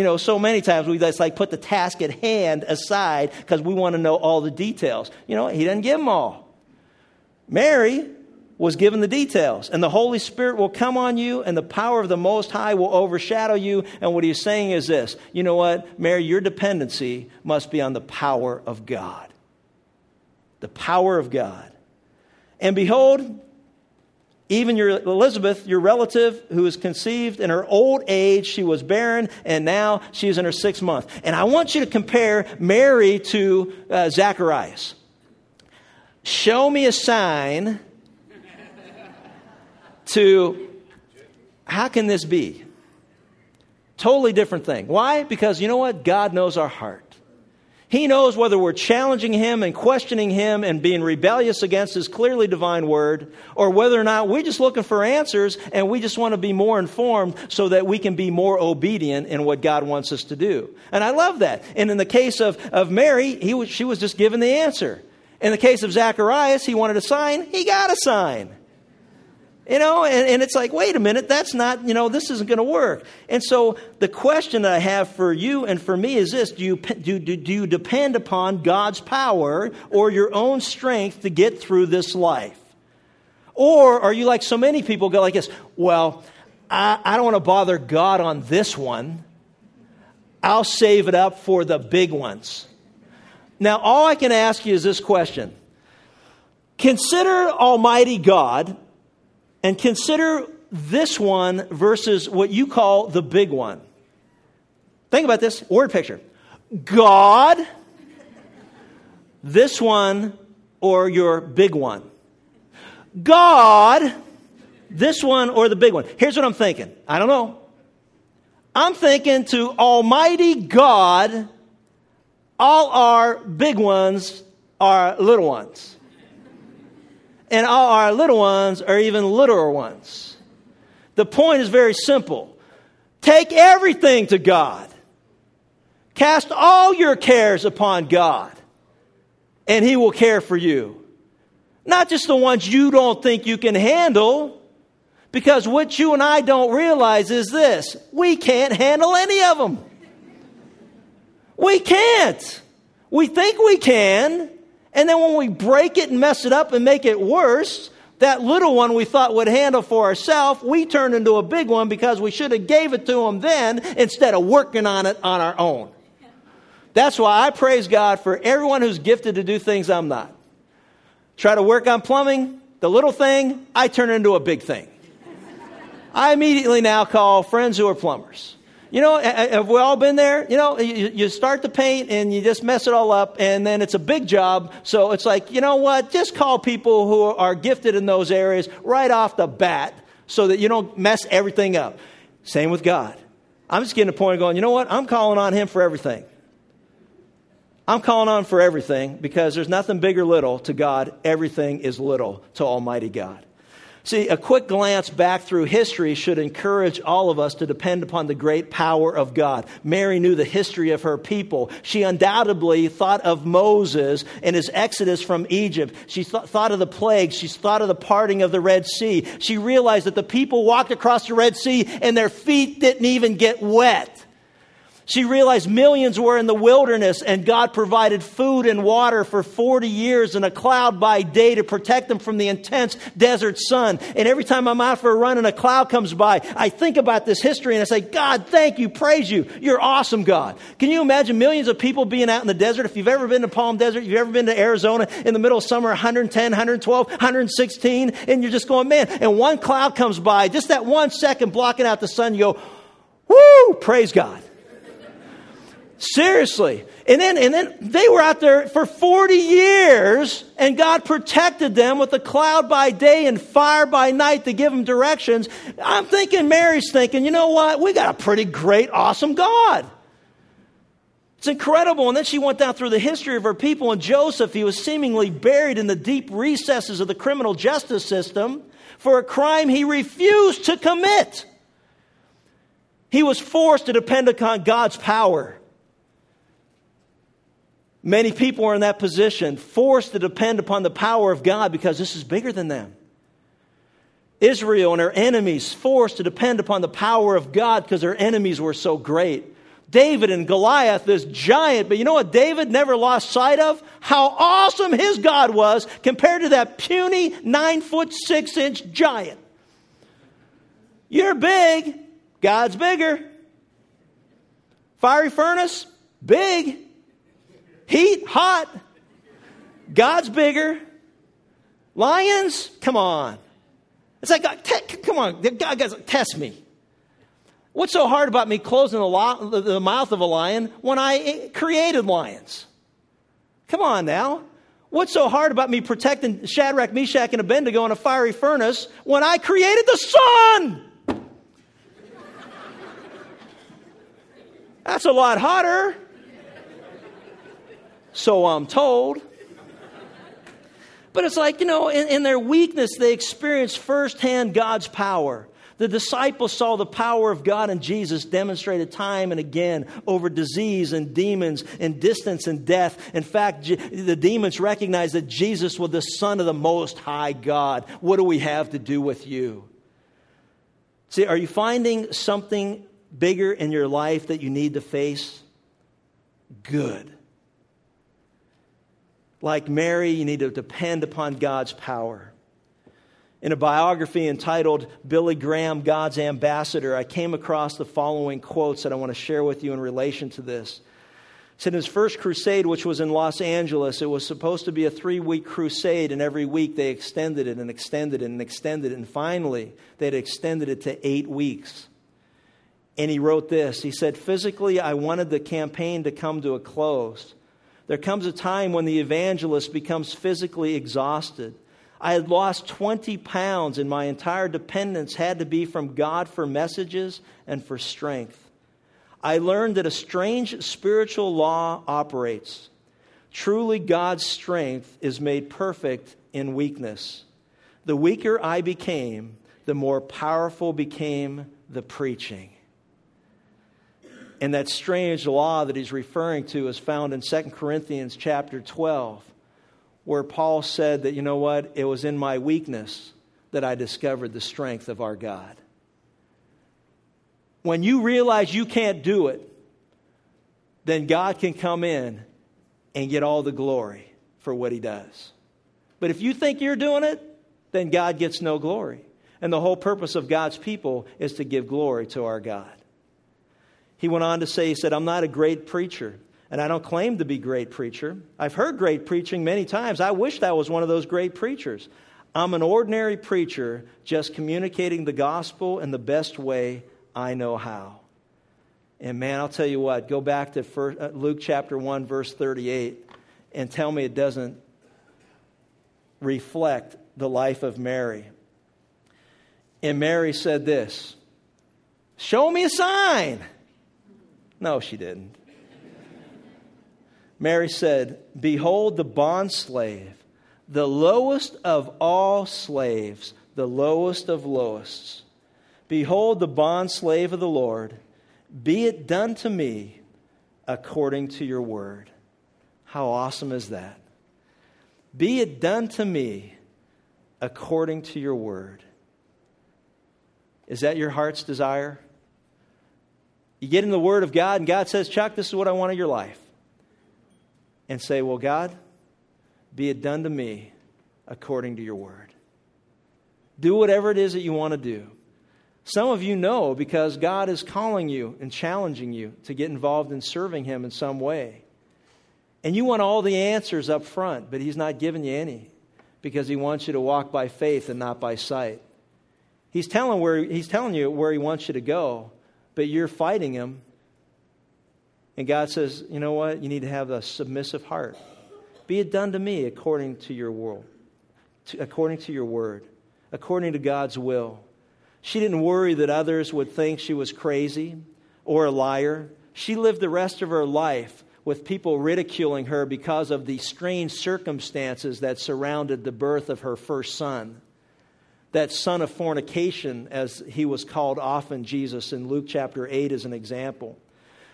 You know, so many times we just like put the task at hand aside because we want to know all the details. You know, he doesn't give them all. Mary was given the details. And the Holy Spirit will come on you, and the power of the Most High will overshadow you. And what he's saying is this you know what, Mary, your dependency must be on the power of God. The power of God. And behold, even your Elizabeth, your relative, who was conceived in her old age, she was barren, and now she is in her sixth month. And I want you to compare Mary to uh, Zacharias. Show me a sign to how can this be? Totally different thing. Why? Because you know what? God knows our heart. He knows whether we're challenging Him and questioning Him and being rebellious against His clearly divine word, or whether or not we're just looking for answers and we just want to be more informed so that we can be more obedient in what God wants us to do. And I love that. And in the case of, of Mary, he was, she was just given the answer. In the case of Zacharias, he wanted a sign, he got a sign. You know, and, and it's like, wait a minute, that's not, you know, this isn't going to work. And so the question that I have for you and for me is this do you, do, do, do you depend upon God's power or your own strength to get through this life? Or are you like so many people go like this, well, I, I don't want to bother God on this one. I'll save it up for the big ones. Now, all I can ask you is this question Consider Almighty God and consider this one versus what you call the big one. Think about this word picture God, this one, or your big one. God, this one, or the big one. Here's what I'm thinking. I don't know. I'm thinking to Almighty God, all our big ones are little ones and all our little ones are even littler ones. The point is very simple take everything to God, cast all your cares upon God, and He will care for you. Not just the ones you don't think you can handle, because what you and I don't realize is this we can't handle any of them. We can't. We think we can, and then when we break it and mess it up and make it worse, that little one we thought would handle for ourselves, we turn into a big one because we should have gave it to him then instead of working on it on our own. That's why I praise God for everyone who's gifted to do things I'm not. Try to work on plumbing, the little thing, I turn into a big thing. I immediately now call friends who are plumbers. You know, have we all been there? You know, you, start to paint and you just mess it all up, and then it's a big job. So it's like, you know what? Just call people who are gifted in those areas right off the bat so that you don't mess everything up. Same with God. I'm just getting to point of going, you know what? I'm calling on Him for everything. I'm calling on for everything because there's nothing big or little to God. Everything is little to Almighty God. See, a quick glance back through history should encourage all of us to depend upon the great power of God. Mary knew the history of her people. She undoubtedly thought of Moses and his exodus from Egypt. She th- thought of the plagues. She thought of the parting of the Red Sea. She realized that the people walked across the Red Sea and their feet didn't even get wet. She realized millions were in the wilderness and God provided food and water for 40 years and a cloud by day to protect them from the intense desert sun. And every time I'm out for a run and a cloud comes by, I think about this history and I say, God, thank you, praise you. You're awesome, God. Can you imagine millions of people being out in the desert? If you've ever been to Palm Desert, if you've ever been to Arizona in the middle of summer, 110, 112, 116, and you're just going, man, and one cloud comes by, just that one second blocking out the sun, you go, whoo, praise God. Seriously. And then, and then they were out there for 40 years, and God protected them with a cloud by day and fire by night to give them directions. I'm thinking, Mary's thinking, you know what? We got a pretty great, awesome God. It's incredible. And then she went down through the history of her people, and Joseph, he was seemingly buried in the deep recesses of the criminal justice system for a crime he refused to commit. He was forced to depend upon God's power. Many people are in that position, forced to depend upon the power of God because this is bigger than them. Israel and her enemies forced to depend upon the power of God because their enemies were so great. David and Goliath, this giant. But you know what David never lost sight of? How awesome his God was compared to that puny nine foot six inch giant. You're big, God's bigger. Fiery furnace, big. Heat, hot. God's bigger. Lions, come on. It's like, come on, God, guys, test me. What's so hard about me closing the, lo- the mouth of a lion when I created lions? Come on now. What's so hard about me protecting Shadrach, Meshach, and Abednego in a fiery furnace when I created the sun? That's a lot hotter. So I'm told. But it's like, you know, in, in their weakness, they experienced firsthand God's power. The disciples saw the power of God and Jesus demonstrated time and again over disease and demons and distance and death. In fact, the demons recognized that Jesus was the Son of the Most High God. What do we have to do with you? See, are you finding something bigger in your life that you need to face? Good. Like Mary, you need to depend upon God's power. In a biography entitled Billy Graham, God's Ambassador, I came across the following quotes that I want to share with you in relation to this. It said his first crusade, which was in Los Angeles, it was supposed to be a three week crusade, and every week they extended it and extended it and extended it, and finally they had extended it to eight weeks. And he wrote this He said, Physically, I wanted the campaign to come to a close. There comes a time when the evangelist becomes physically exhausted. I had lost 20 pounds, and my entire dependence had to be from God for messages and for strength. I learned that a strange spiritual law operates. Truly, God's strength is made perfect in weakness. The weaker I became, the more powerful became the preaching. And that strange law that he's referring to is found in 2 Corinthians chapter 12, where Paul said that, you know what, it was in my weakness that I discovered the strength of our God. When you realize you can't do it, then God can come in and get all the glory for what he does. But if you think you're doing it, then God gets no glory. And the whole purpose of God's people is to give glory to our God. He went on to say, he said, I'm not a great preacher, and I don't claim to be great preacher. I've heard great preaching many times. I wish that was one of those great preachers. I'm an ordinary preacher just communicating the gospel in the best way I know how. And man, I'll tell you what, go back to first, uh, Luke chapter 1, verse 38, and tell me it doesn't reflect the life of Mary. And Mary said this Show me a sign. No, she didn't. Mary said, Behold the bondslave, the lowest of all slaves, the lowest of lowest. Behold the bondslave of the Lord. Be it done to me according to your word. How awesome is that? Be it done to me according to your word. Is that your heart's desire? You get in the Word of God, and God says, Chuck, this is what I want in your life. And say, Well, God, be it done to me according to your Word. Do whatever it is that you want to do. Some of you know because God is calling you and challenging you to get involved in serving Him in some way. And you want all the answers up front, but He's not giving you any because He wants you to walk by faith and not by sight. He's telling, where, he's telling you where He wants you to go, but you're fighting him. And God says, you know what? You need to have a submissive heart. Be it done to me according to your will, according to your word, according to God's will. She didn't worry that others would think she was crazy or a liar. She lived the rest of her life with people ridiculing her because of the strange circumstances that surrounded the birth of her first son that son of fornication, as he was called often, Jesus, in Luke chapter 8 as an example.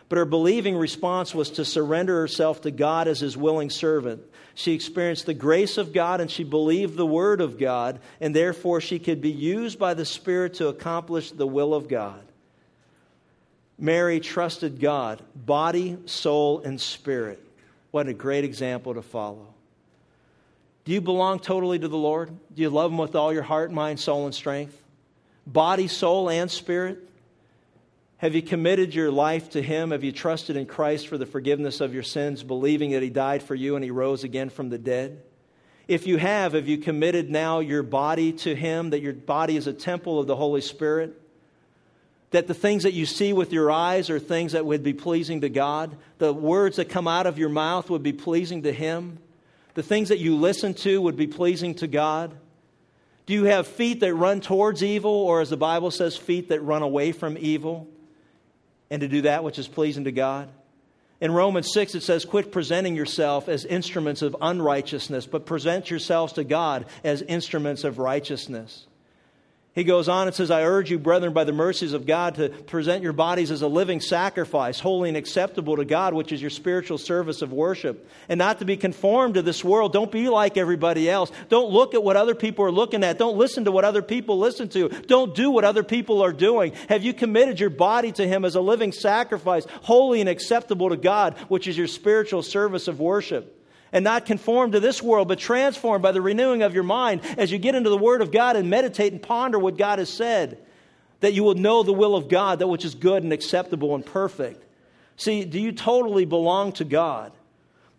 But her believing response was to surrender herself to God as his willing servant. She experienced the grace of God and she believed the word of God, and therefore she could be used by the Spirit to accomplish the will of God. Mary trusted God, body, soul, and spirit. What a great example to follow. Do you belong totally to the Lord? Do you love Him with all your heart, mind, soul, and strength? Body, soul, and spirit? Have you committed your life to Him? Have you trusted in Christ for the forgiveness of your sins, believing that He died for you and He rose again from the dead? If you have, have you committed now your body to Him, that your body is a temple of the Holy Spirit? That the things that you see with your eyes are things that would be pleasing to God? The words that come out of your mouth would be pleasing to Him? The things that you listen to would be pleasing to God? Do you have feet that run towards evil, or as the Bible says, feet that run away from evil? And to do that which is pleasing to God? In Romans 6, it says, Quit presenting yourself as instruments of unrighteousness, but present yourselves to God as instruments of righteousness. He goes on and says, I urge you, brethren, by the mercies of God, to present your bodies as a living sacrifice, holy and acceptable to God, which is your spiritual service of worship. And not to be conformed to this world. Don't be like everybody else. Don't look at what other people are looking at. Don't listen to what other people listen to. Don't do what other people are doing. Have you committed your body to Him as a living sacrifice, holy and acceptable to God, which is your spiritual service of worship? And not conformed to this world, but transformed by the renewing of your mind as you get into the Word of God and meditate and ponder what God has said, that you will know the will of God, that which is good and acceptable and perfect. See, do you totally belong to God?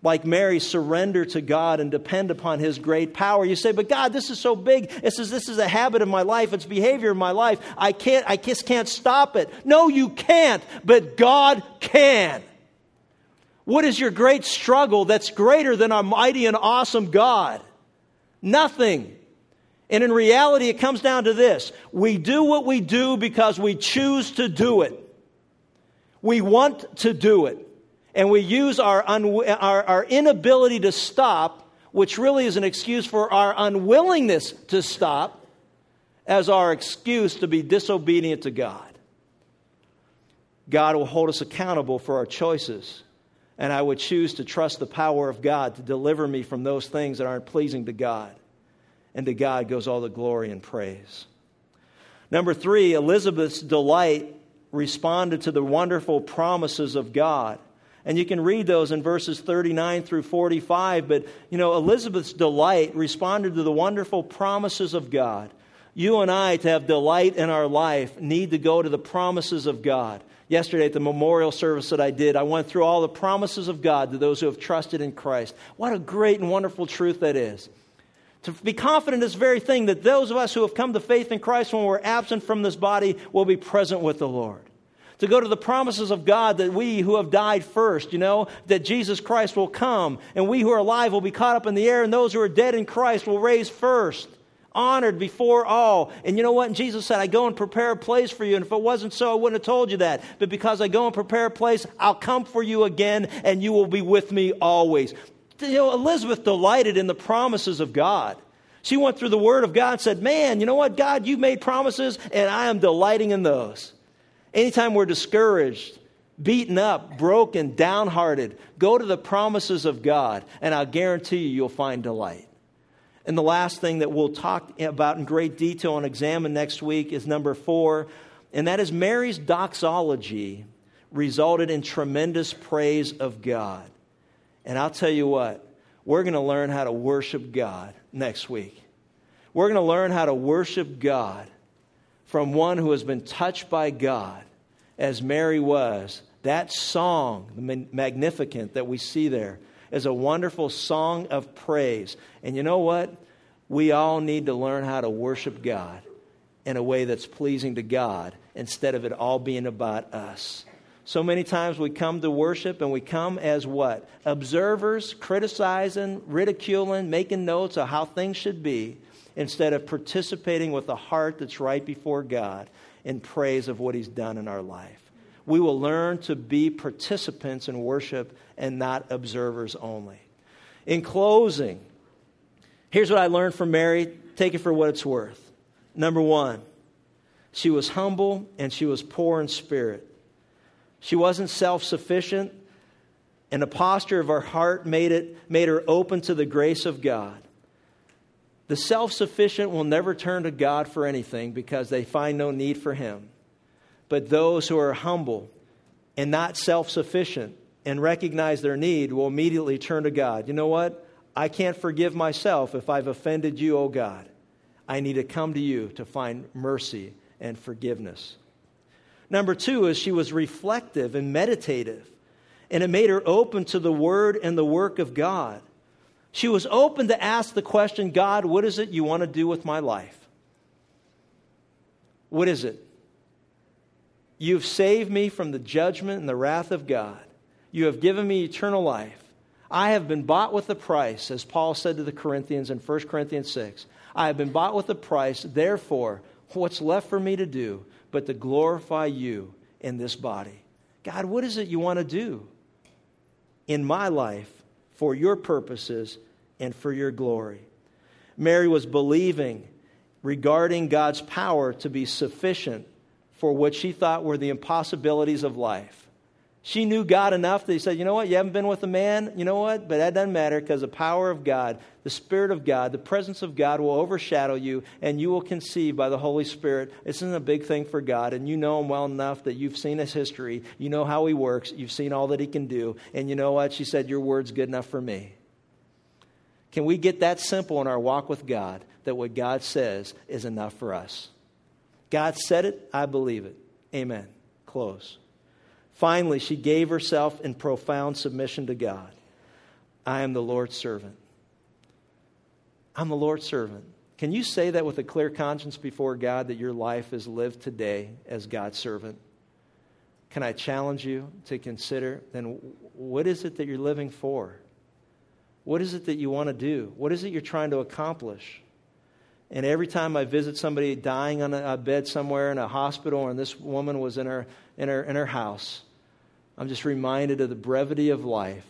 Like Mary, surrender to God and depend upon His great power. You say, but God, this is so big. This is, this is a habit of my life. It's behavior of my life. I can't, I just can't stop it. No, you can't, but God can. What is your great struggle that's greater than our mighty and awesome God? Nothing. And in reality, it comes down to this we do what we do because we choose to do it. We want to do it. And we use our, un- our, our inability to stop, which really is an excuse for our unwillingness to stop, as our excuse to be disobedient to God. God will hold us accountable for our choices and I would choose to trust the power of God to deliver me from those things that aren't pleasing to God. And to God goes all the glory and praise. Number three, Elizabeth's delight responded to the wonderful promises of God. And you can read those in verses 39 through 45. But, you know, Elizabeth's delight responded to the wonderful promises of God. You and I, to have delight in our life, need to go to the promises of God yesterday at the memorial service that I did, I went through all the promises of God to those who have trusted in Christ. What a great and wonderful truth that is. To be confident in this very thing that those of us who have come to faith in Christ when we're absent from this body will be present with the Lord. To go to the promises of God that we who have died first, you know, that Jesus Christ will come, and we who are alive will be caught up in the air, and those who are dead in Christ will raise first honored before all. And you know what? And Jesus said, I go and prepare a place for you. And if it wasn't so, I wouldn't have told you that. But because I go and prepare a place, I'll come for you again, and you will be with me always. You know, Elizabeth delighted in the promises of God. She went through the Word of God and said, Man, you know what, God, you've made promises, and I am delighting in those. Anytime we're discouraged, beaten up, broken, downhearted, go to the promises of God, and I'll guarantee you, you'll find delight. And the last thing that we'll talk about in great detail and examine next week is number four, and that is Mary's doxology resulted in tremendous praise of God. And I'll tell you what, we're going to learn how to worship God next week. We're going to learn how to worship God from one who has been touched by God, as Mary was. That song, the Magnificat, that we see there, is a wonderful song of praise. And you know what? We all need to learn how to worship God in a way that's pleasing to God instead of it all being about us. So many times we come to worship and we come as what? Observers, criticizing, ridiculing, making notes of how things should be instead of participating with a heart that's right before God in praise of what He's done in our life we will learn to be participants in worship and not observers only. In closing, here's what I learned from Mary. Take it for what it's worth. Number one, she was humble and she was poor in spirit. She wasn't self sufficient, and the posture of her heart made, it, made her open to the grace of God. The self sufficient will never turn to God for anything because they find no need for Him. But those who are humble and not self sufficient and recognize their need will immediately turn to God. You know what? I can't forgive myself if I've offended you, oh God. I need to come to you to find mercy and forgiveness. Number two is she was reflective and meditative, and it made her open to the word and the work of God. She was open to ask the question God, what is it you want to do with my life? What is it? You've saved me from the judgment and the wrath of God. You have given me eternal life. I have been bought with a price, as Paul said to the Corinthians in 1 Corinthians 6. I have been bought with a price, therefore, what's left for me to do but to glorify you in this body? God, what is it you want to do in my life for your purposes and for your glory? Mary was believing regarding God's power to be sufficient for what she thought were the impossibilities of life. She knew God enough that he said, You know what? You haven't been with a man? You know what? But that doesn't matter because the power of God, the Spirit of God, the presence of God will overshadow you and you will conceive by the Holy Spirit. This isn't a big thing for God. And you know him well enough that you've seen his history. You know how he works. You've seen all that he can do. And you know what? She said, Your word's good enough for me. Can we get that simple in our walk with God that what God says is enough for us? God said it, I believe it. Amen. Close. Finally, she gave herself in profound submission to God. I am the Lord's servant. I'm the Lord's servant. Can you say that with a clear conscience before God that your life is lived today as God's servant? Can I challenge you to consider then what is it that you're living for? What is it that you want to do? What is it you're trying to accomplish? And every time I visit somebody dying on a bed somewhere in a hospital, and this woman was in her, in her, in her house, I'm just reminded of the brevity of life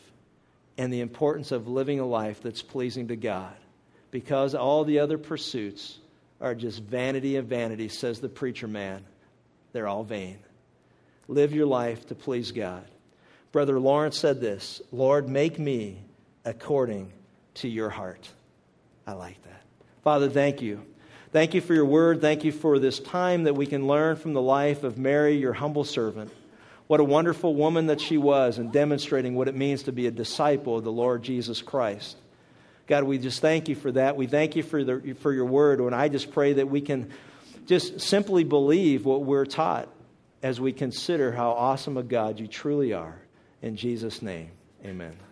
and the importance of living a life that's pleasing to God. Because all the other pursuits are just vanity of vanity, says the preacher man. They're all vain. Live your life to please God. Brother Lawrence said this Lord, make me according to your heart. I like that. Father, thank you. Thank you for your word. Thank you for this time that we can learn from the life of Mary, your humble servant. What a wonderful woman that she was in demonstrating what it means to be a disciple of the Lord Jesus Christ. God, we just thank you for that. We thank you for, the, for your word. And I just pray that we can just simply believe what we're taught as we consider how awesome a God you truly are. In Jesus' name, amen.